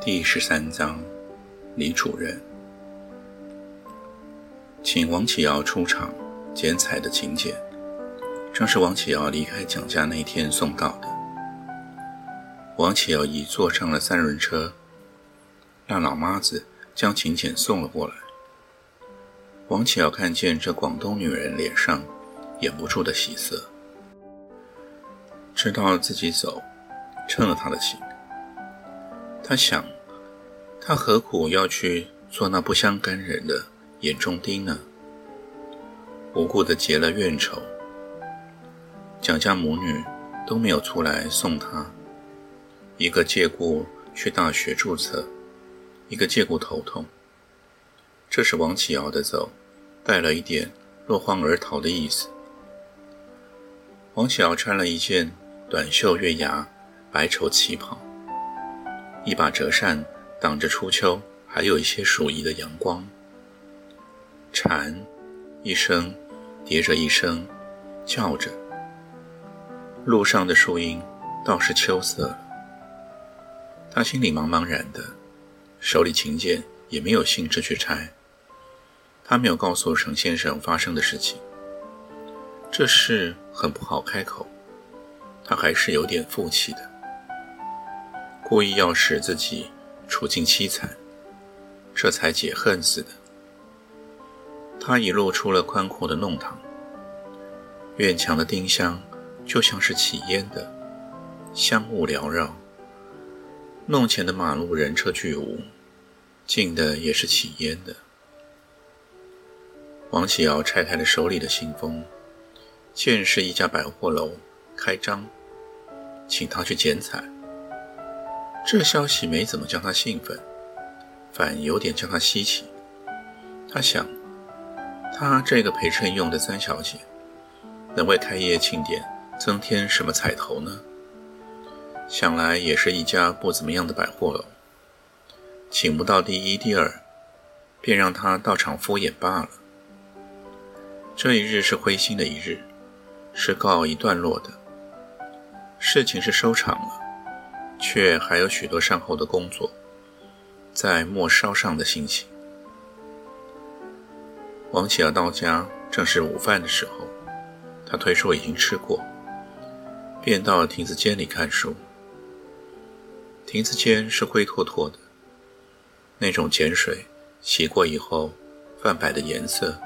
第十三章，李主任，请王启尧出场剪彩的请柬，正是王启尧离开蒋家那天送到的。王启尧已坐上了三轮车，让老妈子将请柬送了过来。王启尧看见这广东女人脸上掩不住的喜色，知道自己走成了他的情，他想。他何苦要去做那不相干人的眼中钉呢？无故的结了怨仇。蒋家母女都没有出来送他，一个借故去大学注册，一个借故头痛。这是王启尧的走，带了一点落荒而逃的意思。王启尧穿了一件短袖月牙白绸旗袍，一把折扇。挡着初秋，还有一些暑意的阳光。蝉一声叠着一声叫着，路上的树荫倒是秋色。他心里茫茫然的，手里琴键也没有兴致去拆。他没有告诉程先生发生的事情，这事很不好开口。他还是有点负气的，故意要使自己。处境凄惨，这才解恨似的。他已露出了宽阔的弄堂，院墙的丁香就像是起烟的，香雾缭绕。弄前的马路人车俱无，近的也是起烟的。王启尧拆开了手里的信封，见是一家百货楼开张，请他去剪彩。这消息没怎么叫他兴奋，反有点叫他稀奇。他想，他这个陪衬用的三小姐，能为开业庆典增添什么彩头呢？想来也是一家不怎么样的百货楼，请不到第一、第二，便让他到场敷衍罢了。这一日是灰心的一日，是告一段落的，事情是收场了。却还有许多善后的工作，在末梢上的心情。王启尧到家正是午饭的时候，他推说已经吃过，便到亭子间里看书。亭子间是灰脱脱的，那种碱水洗过以后泛白的颜色，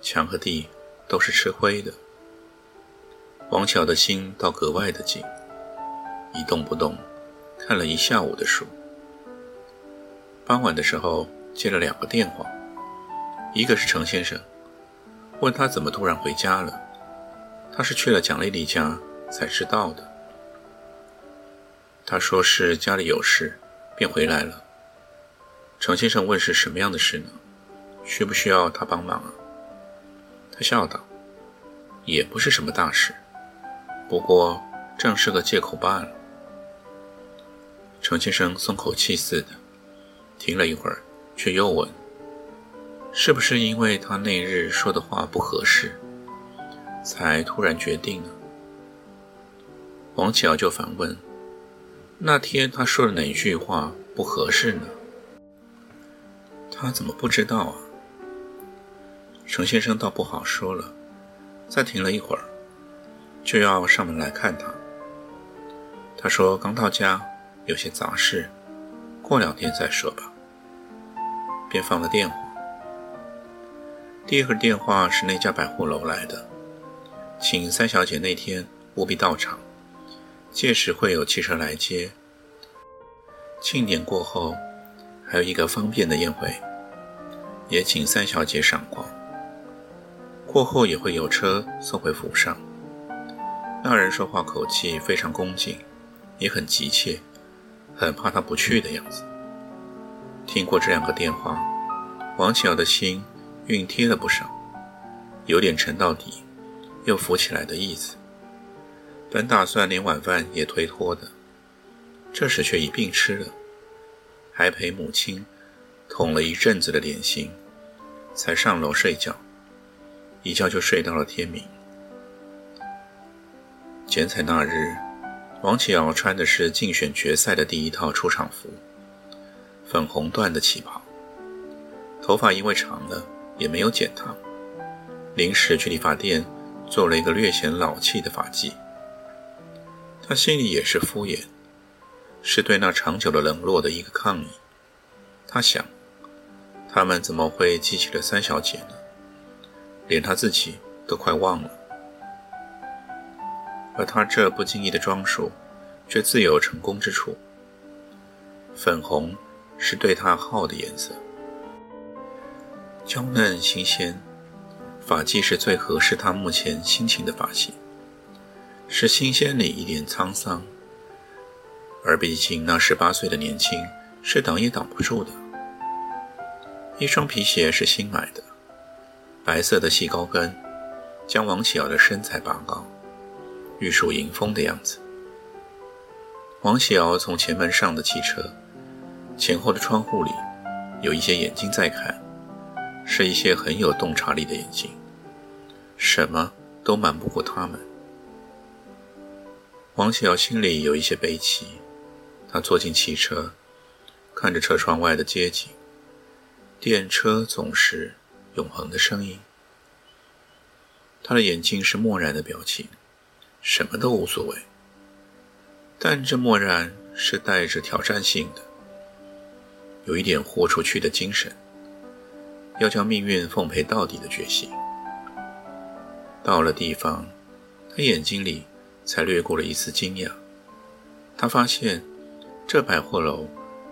墙和地都是吃灰的。王巧的心倒格外的静。一动不动，看了一下午的书。傍晚的时候接了两个电话，一个是程先生，问他怎么突然回家了。他是去了蒋丽丽家才知道的。他说是家里有事，便回来了。程先生问是什么样的事呢？需不需要他帮忙啊？他笑道：“也不是什么大事，不过正是个借口罢了。”程先生松口气似的，停了一会儿，却又问：“是不是因为他那日说的话不合适，才突然决定呢？”王巧就反问：“那天他说的哪句话不合适呢？”他怎么不知道啊？程先生倒不好说了，再停了一会儿，就要上门来看他。他说刚到家。有些杂事，过两天再说吧。便放了电话。第一个电话是那家百货楼来的，请三小姐那天务必到场，届时会有汽车来接。庆典过后，还有一个方便的宴会，也请三小姐赏光。过后也会有车送回府上，那人说话口气非常恭敬，也很急切，很怕他不去的样子。听过这两个电话，王启尧的心熨贴了不少，有点沉到底，又浮起来的意思。本打算连晚饭也推脱的，这时却一并吃了，还陪母亲捅了一阵子的点心，才上楼睡觉，一觉就睡到了天明。剪彩那日，王启尧穿的是竞选决赛的第一套出场服，粉红缎的旗袍，头发因为长了也没有剪烫，临时去理发店做了一个略显老气的发髻。他心里也是敷衍，是对那长久的冷落的一个抗议。他想，他们怎么会记起了三小姐呢？连他自己都快忘了。而他这不经意的装束，却自有成功之处。粉红是对他好的颜色，娇嫩新鲜，发髻是最合适他目前心情的发型。是新鲜里一点沧桑，而毕竟那十八岁的年轻是挡也挡不住的。一双皮鞋是新买的，白色的细高跟，将王启尧的身材拔高，玉树迎风的样子。王喜尧从前门上的汽车，前后的窗户里有一些眼睛在看，是一些很有洞察力的眼睛，什么都瞒不过他们。王启尧心里有一些悲戚，他坐进汽车，看着车窗外的街景，电车总是永恒的声音。他的眼睛是漠然的表情，什么都无所谓。但这漠然是带着挑战性的，有一点豁出去的精神，要将命运奉陪到底的决心。到了地方，他眼睛里。才掠过了一丝惊讶，他发现这百货楼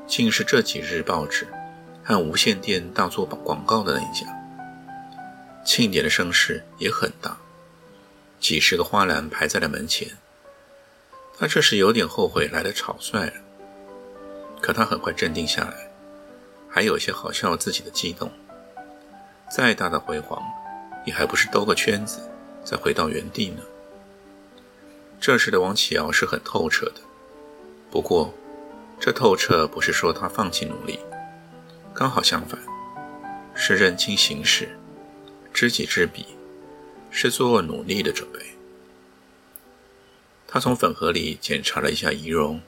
竟是这几日报纸和无线电大做广告的那一家。庆典的声势也很大，几十个花篮排在了门前。他这时有点后悔来的草率了，可他很快镇定下来，还有些好笑自己的激动。再大的辉煌，也还不是兜个圈子再回到原地呢。这时的王启尧是很透彻的，不过，这透彻不是说他放弃努力，刚好相反，是认清形势，知己知彼，是做努力的准备。他从粉盒里检查了一下仪容，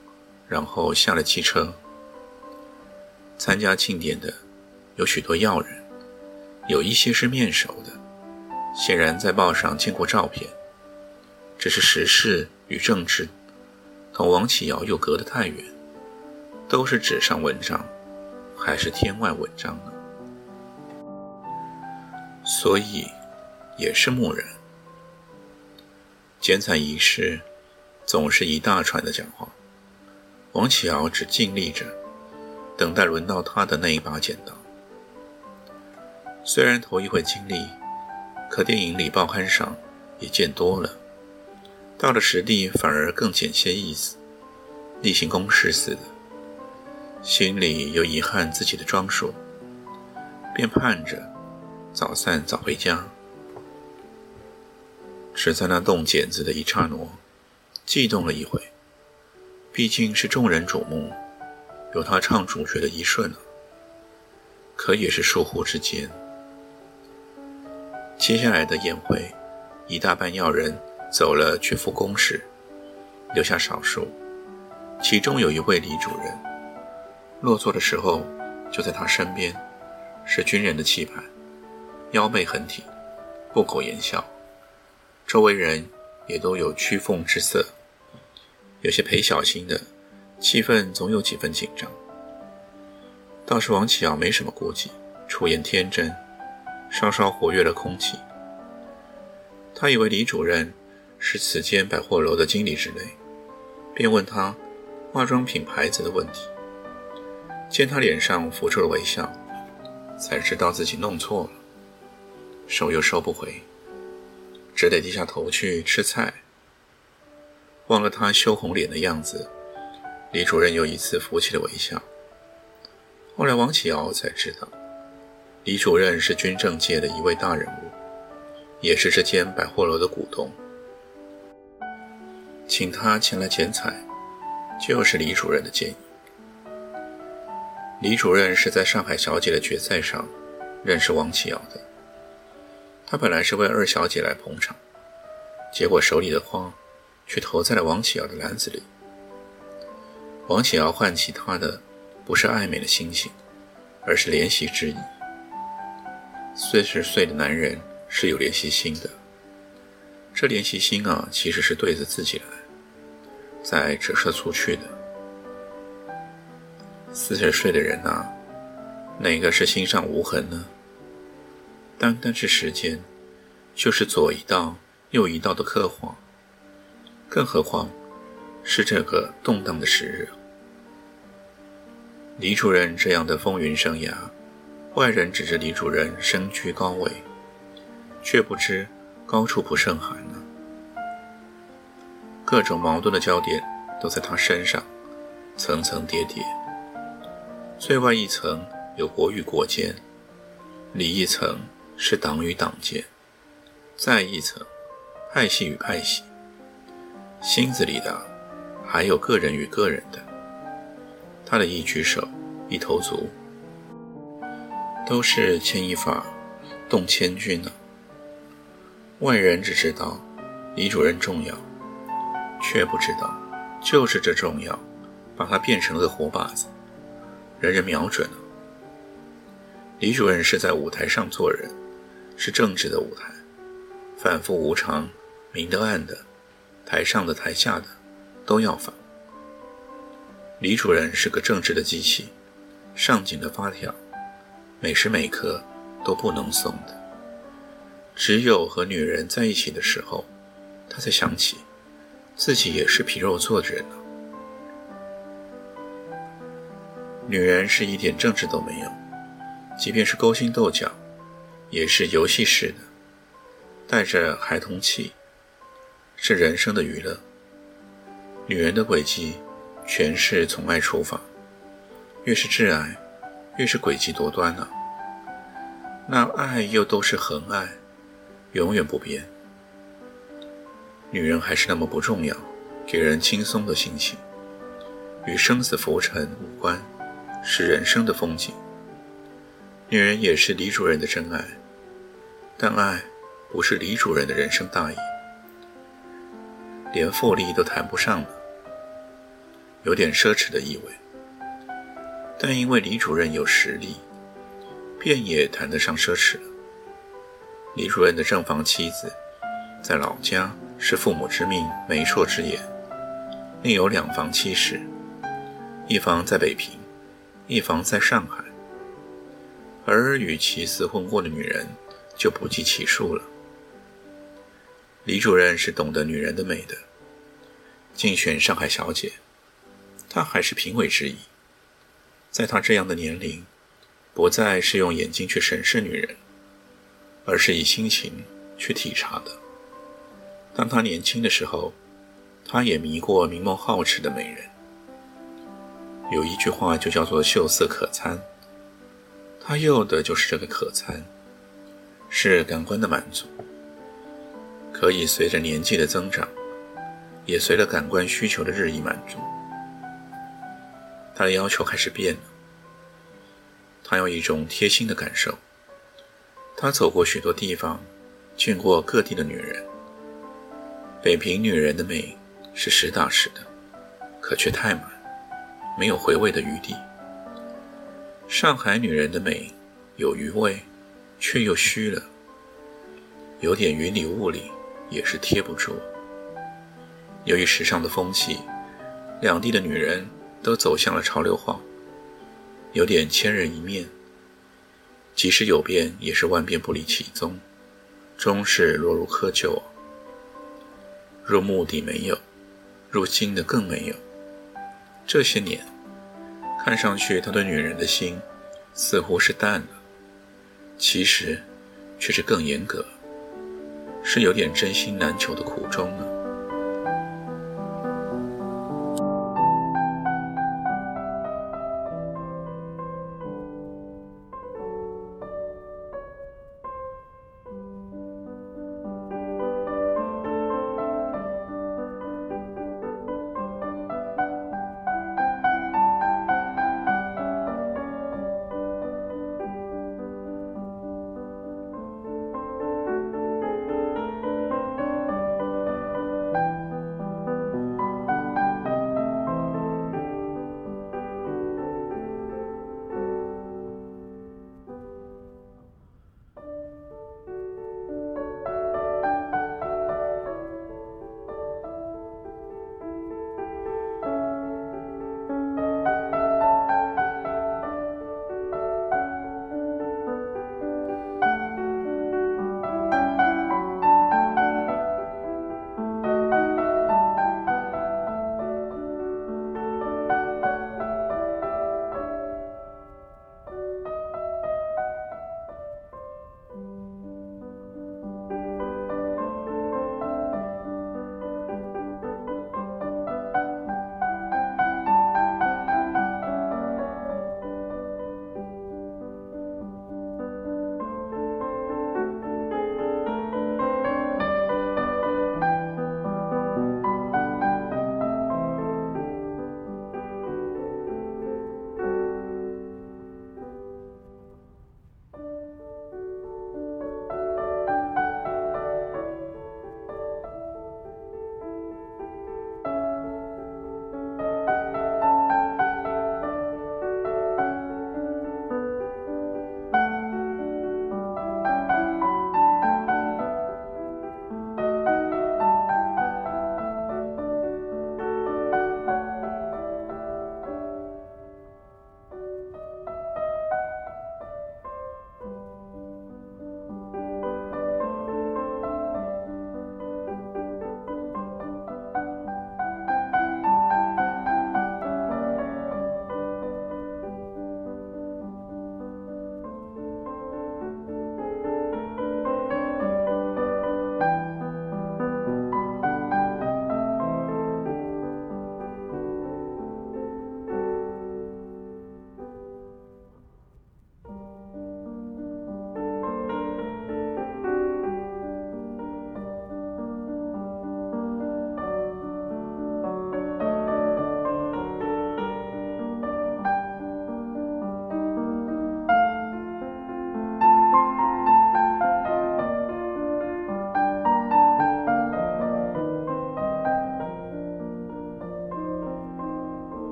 然后下了汽车。参加庆典的有许多要人，有一些是面熟的，显然在报上见过照片。只是时事与政治，同王启尧又隔得太远，都是纸上文章，还是天外文章呢？所以，也是木然。剪彩仪式，总是一大串的讲话，王启尧只尽力着，等待轮到他的那一把剪刀。虽然头一回经历，可电影里、报刊上也见多了。到了实地，反而更简些意思，例行公事似的。心里又遗憾自己的装束，便盼着早散早回家。是在那动剪子的一刹那，悸动了一回。毕竟是众人瞩目，有他唱主角的一瞬啊。可也是疏忽之间。接下来的宴会，一大半要人。走了去赴公事，留下少数。其中有一位李主任，落座的时候就在他身边，是军人的气派，腰背很挺，不苟言笑。周围人也都有趋奉之色，有些陪小心的，气氛总有几分紧张。倒是王启尧没什么顾忌，出言天真，稍稍活跃了空气。他以为李主任。是此间百货楼的经理之类，便问他化妆品牌子的问题。见他脸上浮出了微笑，才知道自己弄错了，手又收不回，只得低下头去吃菜。忘了他羞红脸的样子，李主任又一次浮起了微笑。后来王启尧才知道，李主任是军政界的一位大人物，也是这间百货楼的股东。请他前来剪彩，就是李主任的建议。李主任是在上海小姐的决赛上认识王启尧的，他本来是为二小姐来捧场，结果手里的花。却投在了王启尧的篮子里。王启尧唤起他的不是暧昧的心情，而是怜惜之意。四十岁的男人是有怜惜心的，这怜惜心啊，其实是对着自己来，在折射出去的。四十岁的人啊，哪个是心上无痕呢？单单是时间，就是左一道右一道的刻画。更何况是这个动荡的时日。李主任这样的风云生涯，外人指着李主任身居高位，却不知高处不胜寒呢。各种矛盾的焦点都在他身上，层层叠叠。最外一层有国与国间，里一层是党与党间，再一层派系与派系。心子里的，还有个人与个人的。他的一举手，一投足，都是牵一发动千钧呢。外人只知道李主任重要，却不知道，就是这重要，把他变成了个活靶子，人人瞄准了。李主任是在舞台上做人，是政治的舞台，反复无常，明的暗的。台上的、台下的，都要反。李主任是个正直的机器，上紧的发条，每时每刻都不能松的。只有和女人在一起的时候，他才想起自己也是皮肉做的人呢。女人是一点政治都没有，即便是勾心斗角，也是游戏式的，带着孩童气。是人生的娱乐。女人的轨迹，全是从爱出发，越是挚爱，越是诡计多端呢。那爱又都是恒爱，永远不变。女人还是那么不重要，给人轻松的心情，与生死浮沉无关，是人生的风景。女人也是李主任的真爱，但爱不是李主任的人生大义。连复利都谈不上了，有点奢侈的意味。但因为李主任有实力，便也谈得上奢侈了。李主任的正房妻子，在老家是父母之命、媒妁之言，另有两房妻室，一房在北平，一房在上海。而与其厮混过的女人，就不计其数了。李主任是懂得女人的美的。竞选上海小姐，他还是评委之一。在他这样的年龄，不再是用眼睛去审视女人，而是以心情去体察的。当他年轻的时候，他也迷过明眸皓齿的美人。有一句话就叫做“秀色可餐”，他要的就是这个可餐，是感官的满足。可以随着年纪的增长，也随着感官需求的日益满足，他的要求开始变了。他有一种贴心的感受。他走过许多地方，见过各地的女人。北平女人的美是实打实的，可却太满，没有回味的余地。上海女人的美有余味，却又虚了，有点云里雾里。也是贴不住。由于时尚的风气，两地的女人都走向了潮流化，有点千人一面。即使有变，也是万变不离其宗，终是落入窠臼。入目的没有，入心的更没有。这些年，看上去他对女人的心似乎是淡了，其实却是更严格。是有点真心难求的苦衷呢。